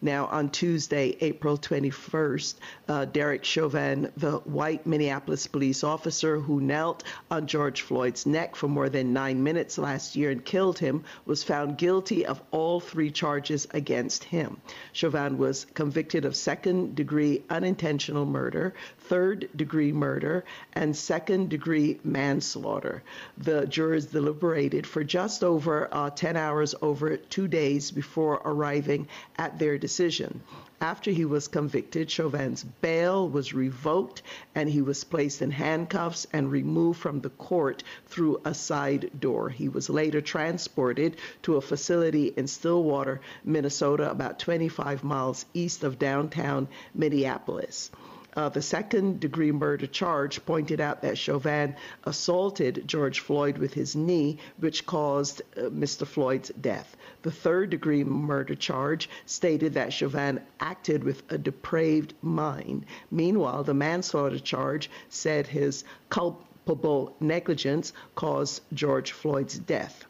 Now, on Tuesday, April 21st, uh, Derek Chauvin, the white Minneapolis police officer who knelt on George Floyd's neck for more than nine minutes last year and killed him, was found guilty of all three charges against him. Chauvin was convicted of second degree unintentional murder, third degree murder, and second degree manslaughter. The jurors deliberated for just over uh, 10 hours over two days before arriving at their decision. After he was convicted, Chauvin's bail was revoked and he was placed in handcuffs and removed from the court through a side door. He was later transported to a facility in Stillwater, Minnesota, about 25 miles east of downtown Minneapolis. Uh, the second degree murder charge pointed out that Chauvin assaulted George Floyd with his knee, which caused uh, Mr. Floyd's death. The third degree murder charge stated that Chauvin acted with a depraved mind. Meanwhile, the manslaughter charge said his culpable negligence caused George Floyd's death.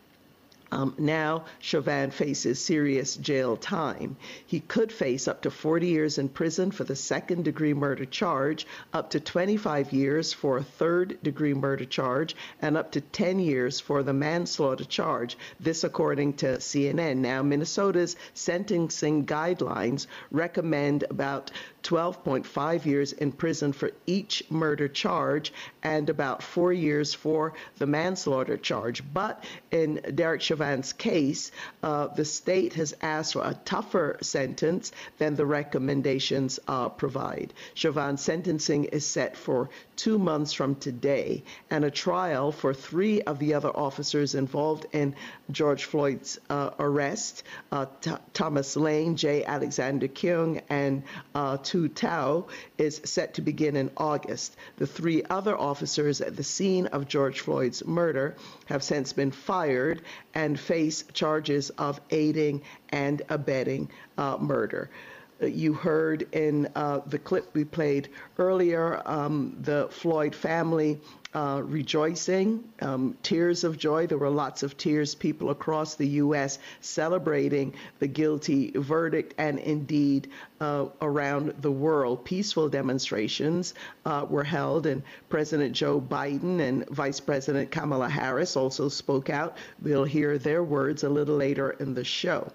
Um, now, Chauvin faces serious jail time. He could face up to 40 years in prison for the second degree murder charge, up to 25 years for a third degree murder charge, and up to 10 years for the manslaughter charge. This, according to CNN. Now, Minnesota's sentencing guidelines recommend about 12.5 years in prison for each murder charge and about four years for the manslaughter charge. But in Derek Chauvin's case, uh, the state has asked for a tougher sentence than the recommendations uh, provide. Chauvin's sentencing is set for two months from today, and a trial for three of the other officers involved in George Floyd's uh, arrest uh, Thomas Lane, J. Alexander Kueng, and uh, Tou Thao is set to begin in August. The three other officers at the scene of George Floyd's murder have since been fired and face charges of aiding and abetting uh, murder. You heard in uh, the clip we played earlier, um, the Floyd family uh, rejoicing, um, tears of joy. There were lots of tears, people across the U.S. celebrating the guilty verdict, and indeed uh, around the world. Peaceful demonstrations uh, were held, and President Joe Biden and Vice President Kamala Harris also spoke out. We'll hear their words a little later in the show.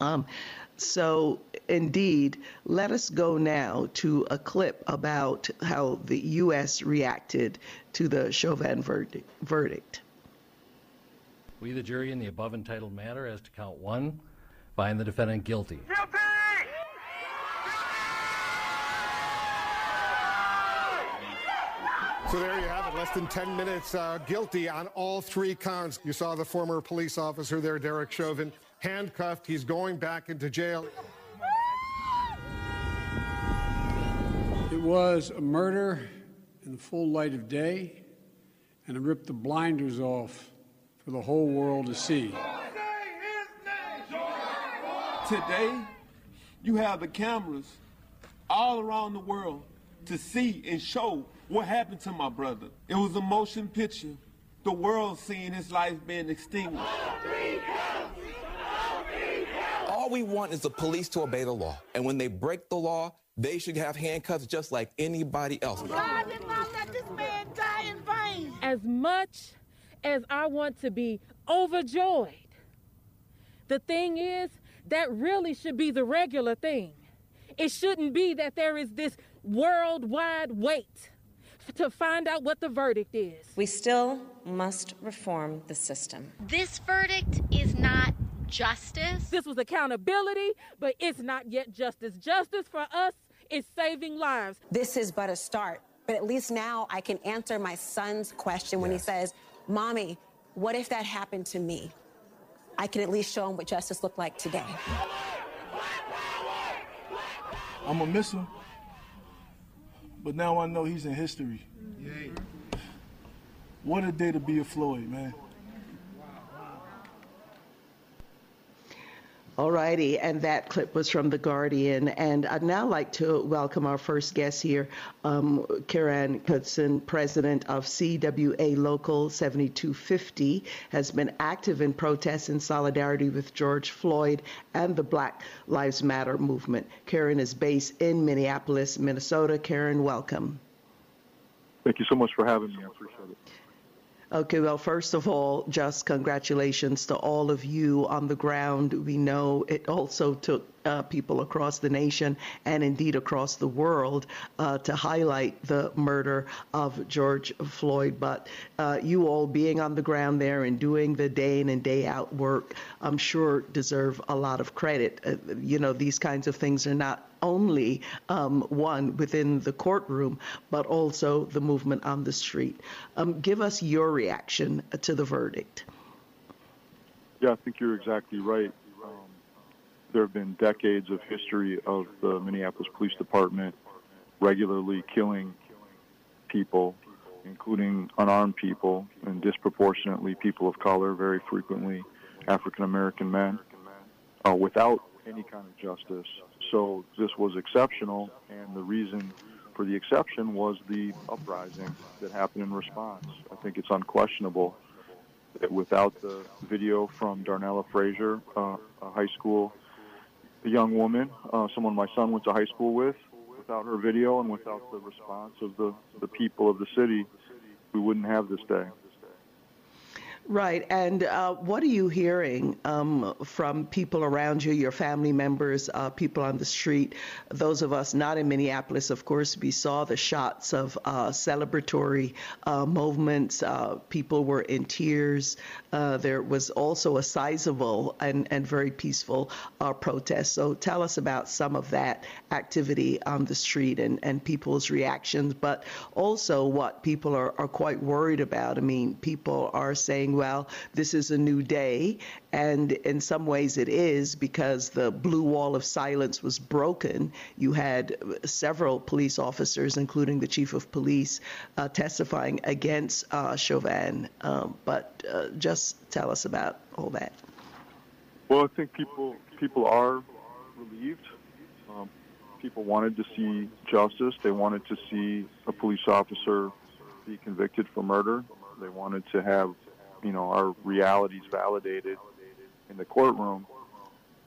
Um, so, indeed, let us go now to a clip about how the U.S. reacted to the Chauvin verdict. verdict. We, the jury, in the above entitled matter as to count one, find the defendant guilty. Guilty! So there you have it, less than 10 minutes uh, guilty on all three counts. You saw the former police officer there, Derek Chauvin, handcuffed. He's going back into jail. It was a murder in the full light of day, and it ripped the blinders off for the whole world to see. Today, you have the cameras all around the world to see and show what happened to my brother. It was a motion picture. The world seeing his life being extinguished. All we want is the police to obey the law. And when they break the law, they should have handcuffs just like anybody else. God did not let this man die in vain. As much as I want to be overjoyed, the thing is, that really should be the regular thing. It shouldn't be that there is this worldwide wait to find out what the verdict is. We still must reform the system. This verdict is not justice. This was accountability, but it's not yet justice. Justice for us is saving lives. This is but a start, but at least now I can answer my son's question when yes. he says, Mommy, what if that happened to me? I can at least show him what justice looked like today. I'm going to miss him, but now I know he's in history. What a day to be a Floyd, man. All righty, and that clip was from The Guardian. And I'd now like to welcome our first guest here, um, Kieran Knutson, president of CWA Local 7250, has been active in protests in solidarity with George Floyd and the Black Lives Matter movement. Kieran is based in Minneapolis, Minnesota. Kieran, welcome. Thank you so much for having me. I appreciate it. Okay, well, first of all, just congratulations to all of you on the ground. We know it also took uh, people across the nation and indeed across the world uh, to highlight the murder of George Floyd. But uh, you all being on the ground there and doing the day in and day out work, I'm sure deserve a lot of credit. Uh, you know, these kinds of things are not only um, one within the courtroom, but also the movement on the street. Um, give us your reaction to the verdict. Yeah, I think you're exactly right. There have been decades of history of the Minneapolis Police Department regularly killing people, including unarmed people, and disproportionately people of color, very frequently African American men, uh, without any kind of justice. So this was exceptional, and the reason for the exception was the uprising that happened in response. I think it's unquestionable that without the video from Darnella Frazier, uh, a high school a young woman, uh, someone my son went to high school with, without her video and without the response of the, the people of the city, we wouldn't have this day. Right. And uh, what are you hearing um, from people around you, your family members, uh, people on the street? Those of us not in Minneapolis, of course, we saw the shots of uh, celebratory uh, movements. Uh, people were in tears. Uh, there was also a sizable and, and very peaceful protest. So tell us about some of that activity on the street and, and people's reactions, but also what people are, are quite worried about. I mean, people are saying, well, this is a new day. And in some ways it is because the blue wall of silence was broken. You had several police officers, including the chief of police, uh, testifying against uh, Chauvin. Um, but uh, just tell us about all that. Well, I think people people are relieved. Um, people wanted to see justice. They wanted to see a police officer be convicted for murder. They wanted to have you know our realities validated in the courtroom.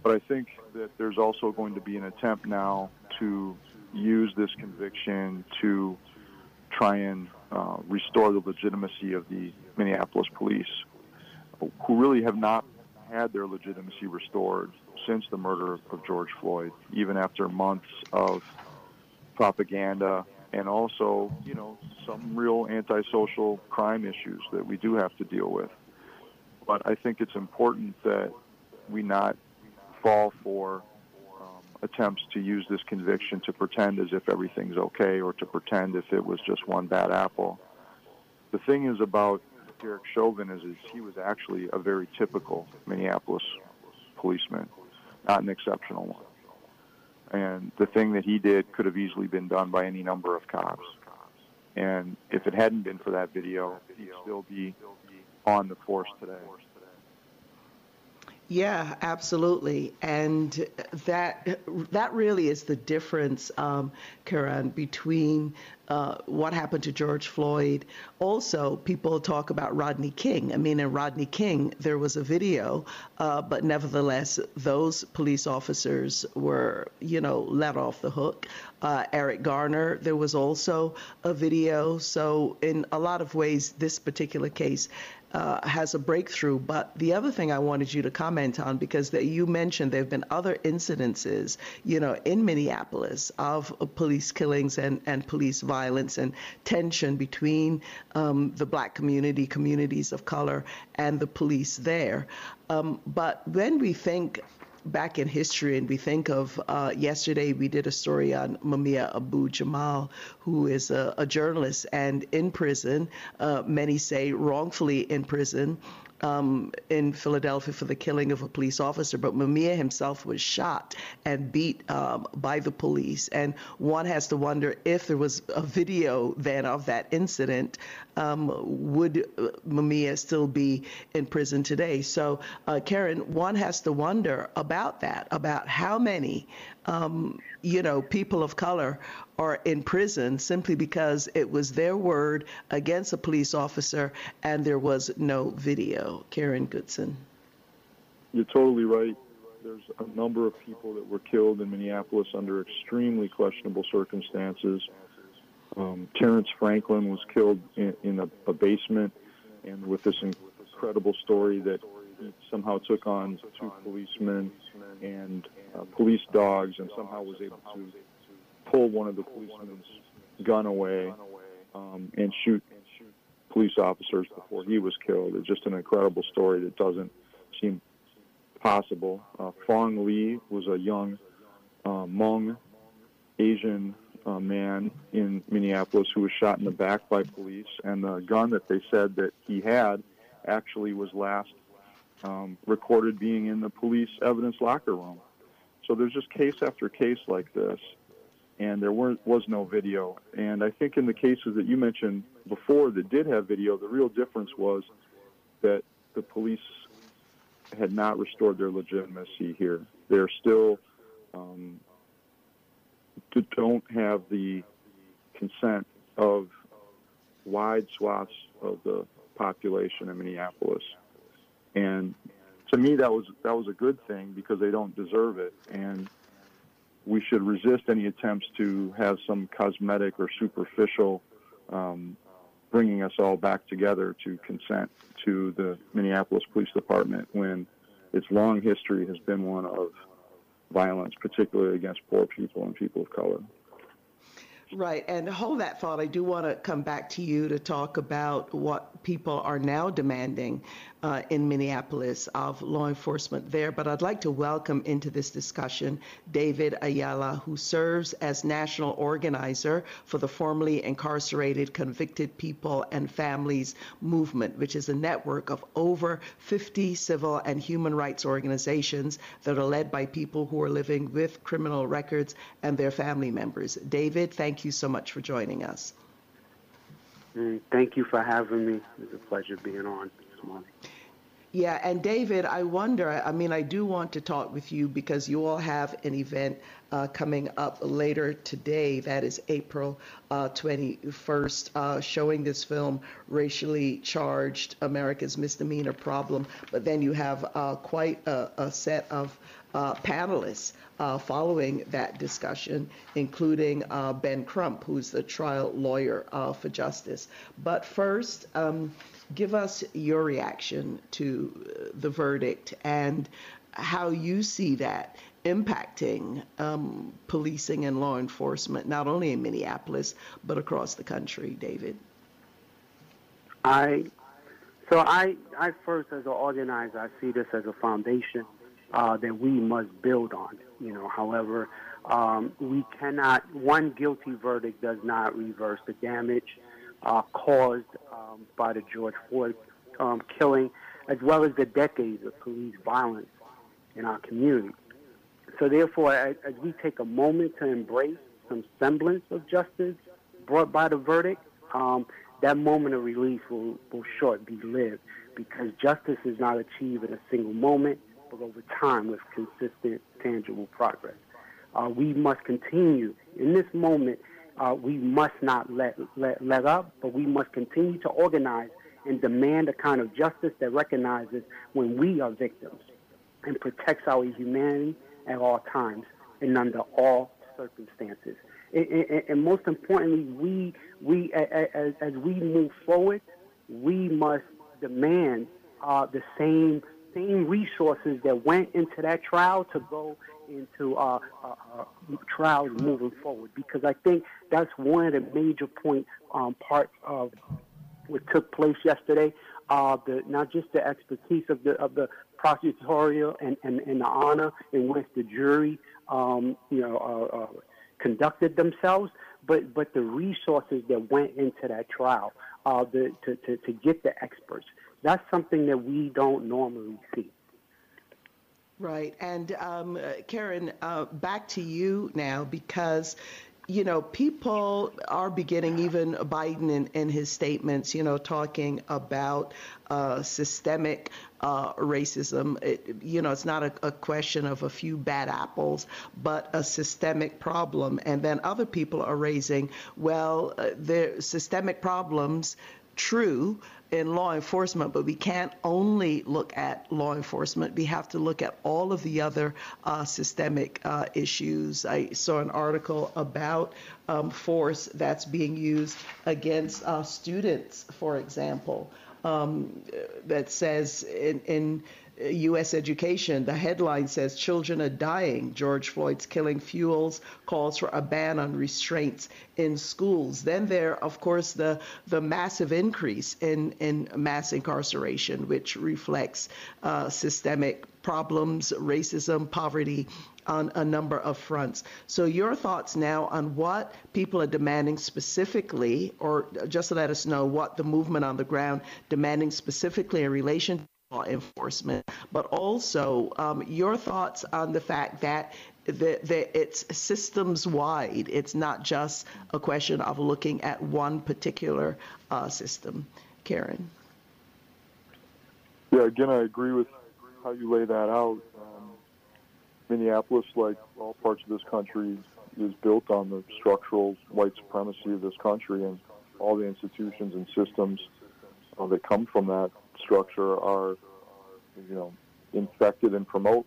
But I think that there's also going to be an attempt now to use this conviction to try and uh, restore the legitimacy of the Minneapolis police, who really have not had their legitimacy restored since the murder of George Floyd, even after months of propaganda and also, you know, some real antisocial crime issues that we do have to deal with. But I think it's important that we not fall for um, attempts to use this conviction to pretend as if everything's okay or to pretend if it was just one bad apple. The thing is about Derek Chauvin is, is he was actually a very typical Minneapolis policeman, not an exceptional one. And the thing that he did could have easily been done by any number of cops. And if it hadn't been for that video, he'd still be on the force today. Yeah, absolutely, and that that really is the difference, um, Kieran, between uh, what happened to George Floyd. Also, people talk about Rodney King. I mean, in Rodney King, there was a video, uh, but nevertheless, those police officers were, you know, let off the hook. Uh, Eric Garner, there was also a video. So, in a lot of ways, this particular case uh, has a breakthrough. But the other thing I wanted you to comment on, because that you mentioned there have been other incidences, you know, in Minneapolis of police killings and, and police violence and tension between um, the black community, communities of color, and the police there. Um, but when we think back in history and we think of uh, yesterday we did a story on Mumia Abu Jamal, who is a, a journalist and in prison, uh, many say wrongfully in prison um, in Philadelphia for the killing of a police officer, but Mumia himself was shot and beat um, by the police. And one has to wonder if there was a video then of that incident, um, would uh, Mumia still be in prison today? So, uh, Kieran, one has to wonder about that, about how many, um, you know, people of color are in prison simply because it was their word against a police officer and there was no video. Kieran Knutson. You're totally right. There's a number of people that were killed in Minneapolis under extremely questionable circumstances. Um, Terrence Franklin was killed in, in a, a basement, and with this incredible story that he somehow took on two policemen and uh, police dogs, and somehow was able to pull one of the policemen's gun away um, and shoot police officers before he was killed. It's just an incredible story that doesn't seem possible. Uh, Fong Lee was a young uh, Hmong Asian uh, man in Minneapolis who was shot in the back by police, and the gun that they said that he had actually was last um, recorded being in the police evidence locker room. So there's just case after case like this, and there weren't, was no video. And I think in the cases that you mentioned before that did have video, the real difference was that the police had not restored their legitimacy here. They're still um, don't have the consent of wide swaths of the population in Minneapolis. And to me, that was that was a good thing because they don't deserve it, and we should resist any attempts to have some cosmetic or superficial um, bringing us all back together to consent to the Minneapolis Police Department when its long history has been one of violence, particularly against poor people and people of color. Right. And hold that thought. I do want to come back to you to talk about what people are now demanding uh, in Minneapolis of law enforcement there. But I'd like to welcome into this discussion David Ayala, who serves as national organizer for the formerly incarcerated convicted people and families movement, which is a network of over 50 civil and human rights organizations that are led by people who are living with criminal records and their family members. David, thank you so much for joining us. Thank you for having me. It's a pleasure being on this morning. Yeah, and David, I wonder, I mean, I do want to talk with you because you all have an event uh, coming up later today. That is April uh, 21st, uh, showing this film, Racially Charged America's Misdemeanor Problem. But then you have uh, quite a, a, set of uh, panelists uh, following that discussion, including Ben Crump, who's the trial lawyer for justice. But first, um, give us your reaction to the verdict and how you see that impacting um, policing and law enforcement, not only in Minneapolis, but across the country, David? I, so I, I first, as an organizer, I see this as a foundation uh, that we must build on. You know, however, um, we cannot, one guilty verdict does not reverse the damage uh, caused um, by the George Floyd um, killing, as well as the decades of police violence in our community. So, therefore, as, as we take a moment to embrace some semblance of justice brought by the verdict, um, that moment of release will, will short be lived because justice is not achieved in a single moment, but over time with consistent, tangible progress. Uh, we must continue in this moment uh, we must not let, let, let up, but we must continue to organize and demand a kind of justice that recognizes when we are victims and protects our humanity at all times and under all circumstances. And, and, and most importantly, we, we as, as, we move forward, we must demand uh, the same same resources that went into that trial to go into uh, uh, uh, trials moving forward because I think that's one of the major points, um, part of what took place yesterday. Uh, the not just the expertise of the of the prosecutorial and, and, and the honor in which the jury, um, you know, uh, uh, conducted themselves, but but the resources that went into that trial uh, the, to, to to get the experts. That's something that we don't normally see. Right. And um, Kieran, uh, back to you now because you know, people are beginning, even Biden in, in his statements, you know, talking about uh, systemic uh, racism. It, you know, it's not a, a, question of a few bad apples, but a systemic problem. And then other people are raising, well, uh, the systemic problems, true, in law enforcement, but we can't only look at law enforcement. We have to look at all of the other uh, systemic uh, issues. I saw an article about um, force that's being used against uh, students, for example, um, that says in, in U.S. education. The headline says children are dying. George Floyd's killing fuels calls for a ban on restraints in schools. Then there, of course, the the massive increase in in mass incarceration, which reflects uh, systemic problems, racism, poverty, on a number of fronts. So, your thoughts now on what people are demanding specifically, or just let us know what the movement on the ground demanding specifically in relation law enforcement, but also um, your thoughts on the fact that the, the, it's systems wide. It's not just a question of looking at one particular uh, system. Kieran. Yeah, again, I agree with how you lay that out. Um, Minneapolis, like all parts of this country, is built on the structural white supremacy of this country, and all the institutions and systems uh, that come from that structure are, you know, infected and promote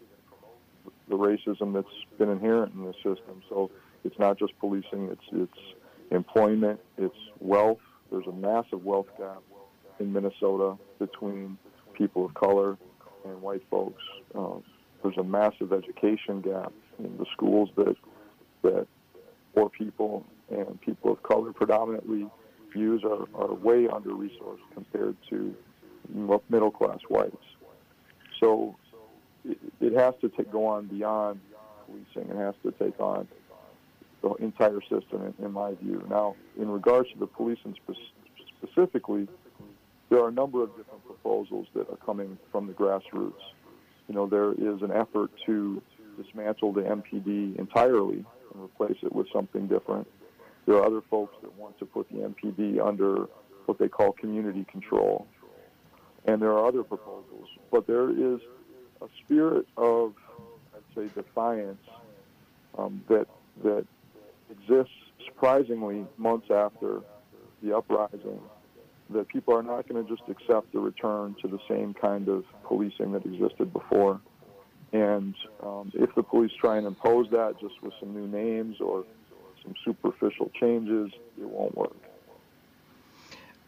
the racism that's been inherent in the system. So it's not just policing; it's it's employment, it's wealth. There's a massive wealth gap in Minnesota between people of color and white folks. Um, there's a massive education gap in the schools that that poor people and people of color predominantly views are, are way under resourced compared to middle class whites. So it, it has to take, go on beyond policing. It has to take on the entire system, in, in my view. Now, in regards to the policing spe- specifically, there are a number of different proposals that are coming from the grassroots. You know, there is an effort to dismantle the MPD entirely and replace it with something different. There are other folks that want to put the MPD under what they call community control. And there are other proposals. But there is a spirit of, I'd say, defiance um, that, that exists surprisingly months after the uprising that people are not going to just accept the return to the same kind of policing that existed before. And um, if the police try and impose that just with some new names or some superficial changes, it won't work.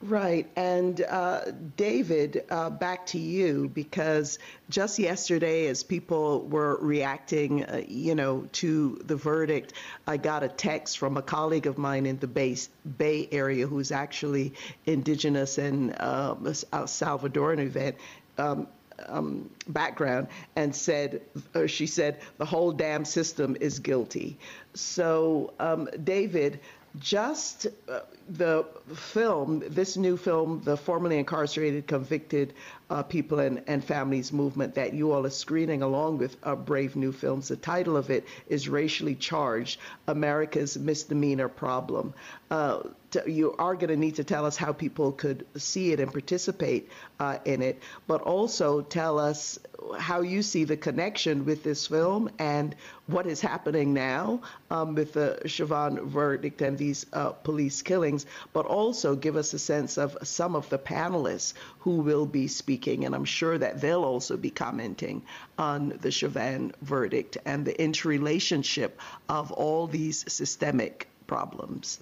Right. And uh, David, uh, back to you, because just yesterday, as people were reacting, uh, you know, to the verdict, I got a text from a colleague of mine in the Bay, Area who's actually indigenous and a Salvadoran event. Um, um, background and said, or she said, the whole damn system is guilty. So, um, David, just uh, the film, this new film, the formerly incarcerated, convicted uh, people and, and families movement that you all are screening along with uh, Brave New Films. The title of it is Racially Charged America's Misdemeanor Problem. Uh, you are going to need to tell us how people could see it and participate uh, in it, but also tell us how you see the connection with this film and what is happening now um, with the Chauvin verdict and these uh, police killings, but also give us a sense of some of the panelists who will be speaking, and I'm sure that they'll also be commenting on the Chauvin verdict and the interrelationship of all these systemic problems.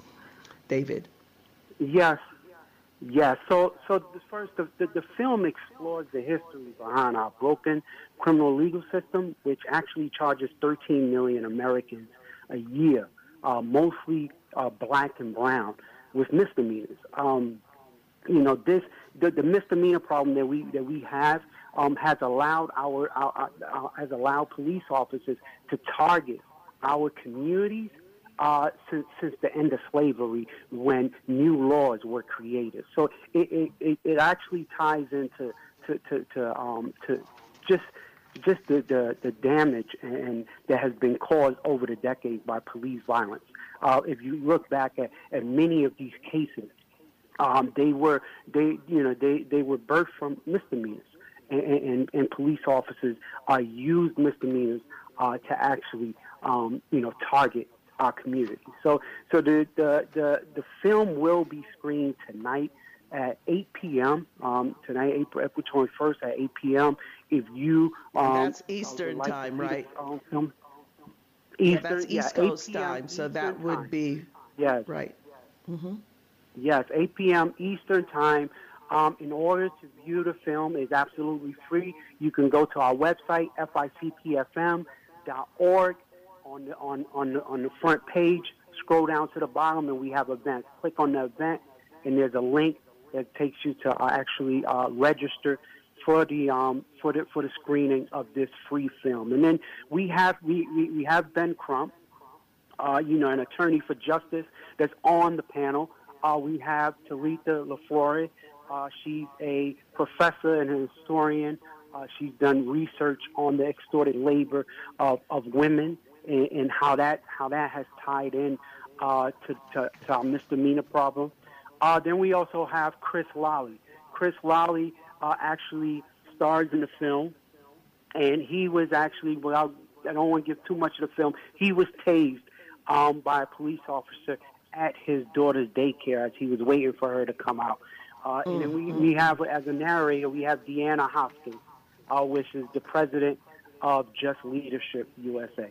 David. Yes, yes. So, so first, the, the, the film explores the history behind our broken criminal legal system, which actually charges 13 million Americans a year, uh, mostly uh, black and brown, with misdemeanors. Um, you know, this the, the misdemeanor problem that we that we have um, has allowed our, our, our, our has allowed police officers to target our communities uh, since, since the end of slavery when new laws were created. So it, it, it actually ties into to, to, to, um, to just just the, the, the damage and that has been caused over the decades by police violence. Uh, if you look back at, at many of these cases, um, they were they you know they, they were birthed from misdemeanors, and, and, and police officers uh, used misdemeanors uh, to actually um, you know target our community. So so the, the the the film will be screened tonight at 8 p.m. Um, tonight, April, April 21st at 8 p.m. If you um, that's Eastern like time, right? Um, film, yeah, that's East yeah, Coast time, so Eastern that would time. be yes, right. hmm Yes, 8 p.m. Eastern Time. Um, in order to view the film, is absolutely free. You can go to our website, ficpfm.org. On the, on, on, the, on the front page, scroll down to the bottom, and we have events. Click on the event, and there's a link that takes you to uh, actually uh, register for the um, for the for the screening of this free film. And then we have we, we, we have Ben Crump, uh, you know, an attorney for justice that's on the panel. Uh, we have Talitha LeFlouria. Uh, she's a professor and an historian. Uh, she's done research on the extorted labor of, of women and, and how that how that has tied in uh, to, to, to our misdemeanor problem. Uh, then we also have Chris Lally. Chris Lally uh, actually stars in the film, and he was actually, without, I don't want to give too much of the film, he was tased um, by a police officer at his daughter's daycare as he was waiting for her to come out. Uh, and then we, we have, as a narrator, we have DeAnna Hoskins, uh, which is the president of Just Leadership USA.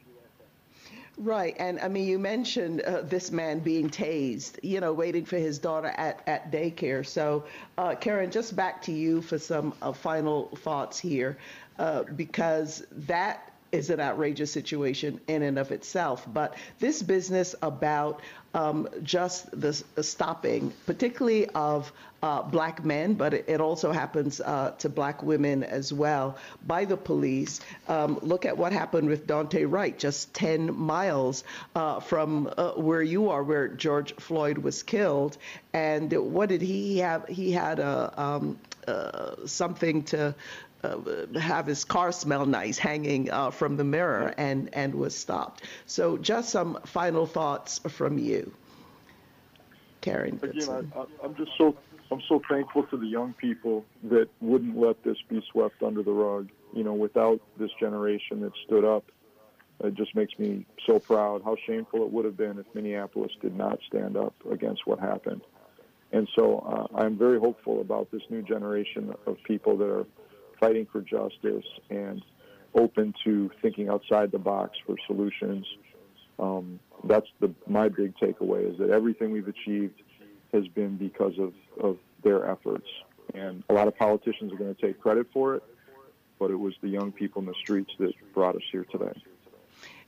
Right, and I mean, you mentioned uh, this man being tased, you know, waiting for his daughter at, at daycare. So, uh, Kieran, just back to you for some uh, final thoughts here, uh, because that is an outrageous situation in and of itself. But this business about um, just the, stopping, particularly of uh, black men, but it, it also happens uh, to black women as well, by the police. Um, look at what happened with Daunte Wright, just 10 miles uh, from uh, where you are, where George Floyd was killed. And what did he have? He had a um, uh, something to uh, have his car smell nice hanging uh, from the mirror and, and was stopped. So, just some final thoughts from you, Kieran. Again, I, I'm just so I'm so thankful to the young people that wouldn't let this be swept under the rug. You know, without this generation that stood up, it just makes me so proud. How shameful it would have been if Minneapolis did not stand up against what happened. And so uh, I'm very hopeful about this new generation of people that are fighting for justice and open to thinking outside the box for solutions. Um, that's the my big takeaway is that everything we've achieved has been because of, of their efforts. And a lot of politicians are going to take credit for it, but it was the young people in the streets that brought us here today.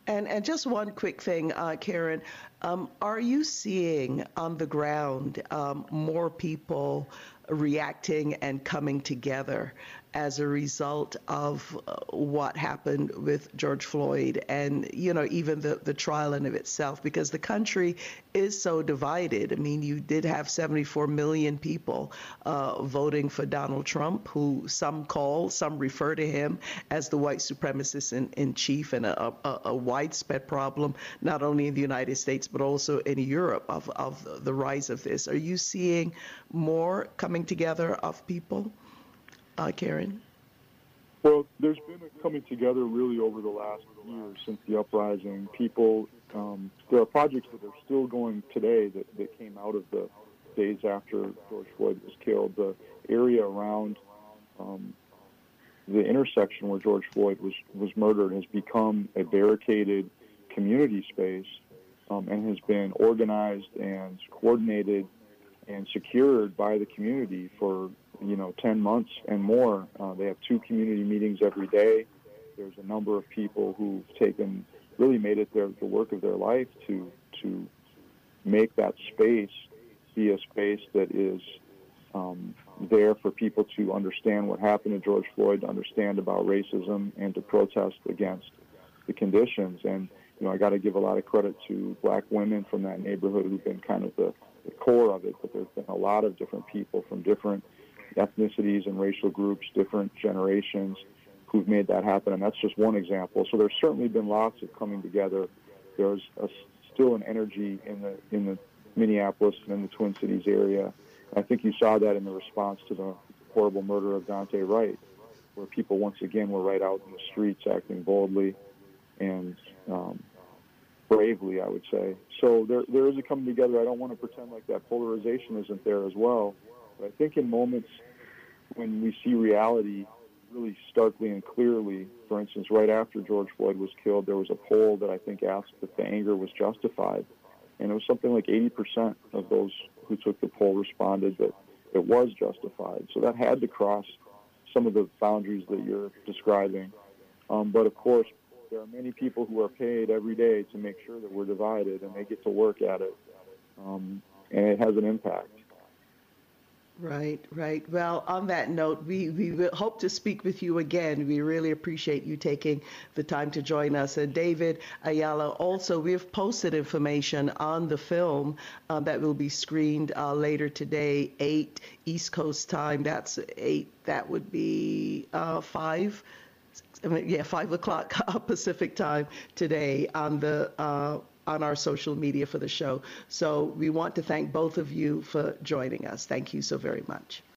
And, and just one quick thing, uh, Kieran. Um, are you seeing on the ground um, more people reacting and coming together as a result of uh, what happened with George Floyd and, you know, even the, the trial in of itself, because the country is so divided. I mean, you did have 74 million people uh, voting for Donald Trump, who some call, some refer to him as the white supremacist in, in chief and a, a, a widespread problem, not only in the United States, but also in Europe of, of the rise of this. Are you seeing more coming together of people? Uh, Kieran? Well, there's been a coming together really over the last year since the uprising. People, um, there are projects that are still going today that, that came out of the days after George Floyd was killed. The area around um, the intersection where George Floyd was, was murdered has become a barricaded community space um, and has been organized and coordinated and secured by the community for you know 10 months and more. Uh, they have two community meetings every day. There's a number of people who've taken really made it their the work of their life to to make that space be a space that is um, there for people to understand what happened to George Floyd, to understand about racism, and to protest against the conditions. And you know, I got to give a lot of credit to black women from that neighborhood who've been kind of the, the core of it. But there's been a lot of different people from different ethnicities and racial groups, different generations who've made that happen. And that's just one example. So there's certainly been lots of coming together. There's a, still an energy in the in the Minneapolis and in the Twin Cities area. I think you saw that in the response to the horrible murder of Daunte Wright, where people once again were right out in the streets acting boldly and um, bravely, I would say. So there, there is a coming together. I don't want to pretend like that polarization isn't there as well. I think in moments when we see reality really starkly and clearly, for instance, right after George Floyd was killed, there was a poll that I think asked if the anger was justified. And it was something like 80% of those who took the poll responded that it was justified. So that had to cross some of the boundaries that you're describing. Um, but of course, there are many people who are paid every day to make sure that we're divided, and they get to work at it, um, and it has an impact. Right, right. Well, on that note, we, we hope to speak with you again. We really appreciate you taking the time to join us. And David Ayala, also, we've posted information on the film uh, that will be screened uh, later today, 8 East Coast time. That's 8, that would be uh, 5. yeah, 5 o'clock Pacific time today on the uh, on our social media for the show. So we want to thank both of you for joining us. Thank you so very much.